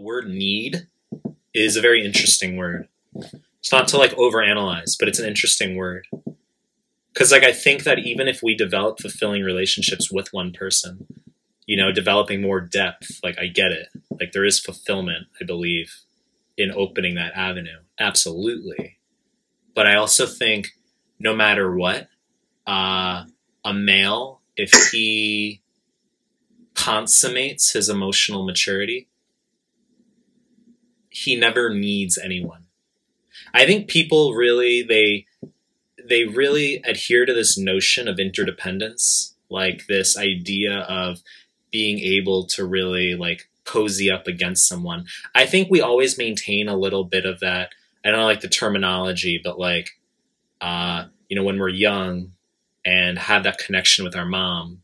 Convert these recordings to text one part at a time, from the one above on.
the word need is a very interesting word. It's not to like overanalyze, but it's an interesting word. Cause like I think that even if we develop fulfilling relationships with one person, you know, developing more depth, like I get it. Like there is fulfillment, I believe, in opening that avenue. Absolutely. But I also think no matter what, uh, a male, if he consummates his emotional maturity, he never needs anyone. I think people really they they really adhere to this notion of interdependence, like this idea of being able to really like cozy up against someone. I think we always maintain a little bit of that. I don't like the terminology, but like uh, you know, when we're young and have that connection with our mom,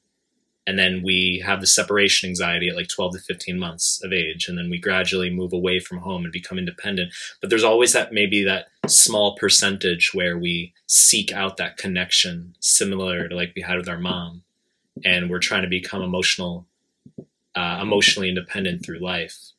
and then we have the separation anxiety at like 12 to 15 months of age and then we gradually move away from home and become independent. But there's always that maybe that small percentage where we seek out that connection similar to like we had with our mom and we're trying to become emotional uh, emotionally independent through life.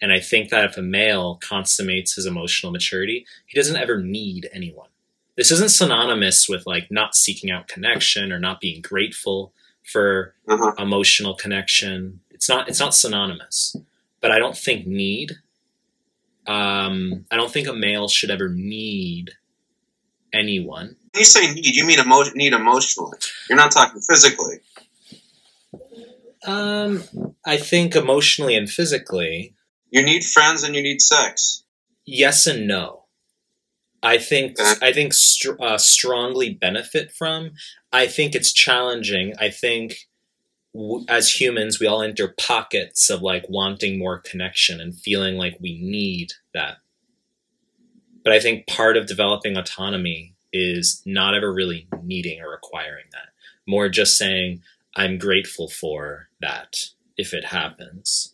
And i think that if a male consummates his emotional maturity he doesn't ever need anyone. This isn't synonymous with like not seeking out connection or not being grateful for uh-huh. emotional connection. It's not it's not synonymous. But I don't think need. Um, I don't think a male should ever need anyone. When you say need, you mean emo- need emotionally. You're not talking physically. Um, I think emotionally and physically. You need friends and you need sex. Yes and no. I think I think str- uh, strongly benefit from. I think it's challenging. I think w- as humans, we all enter pockets of like wanting more connection and feeling like we need that. But I think part of developing autonomy is not ever really needing or requiring that. More just saying, I'm grateful for that if it happens.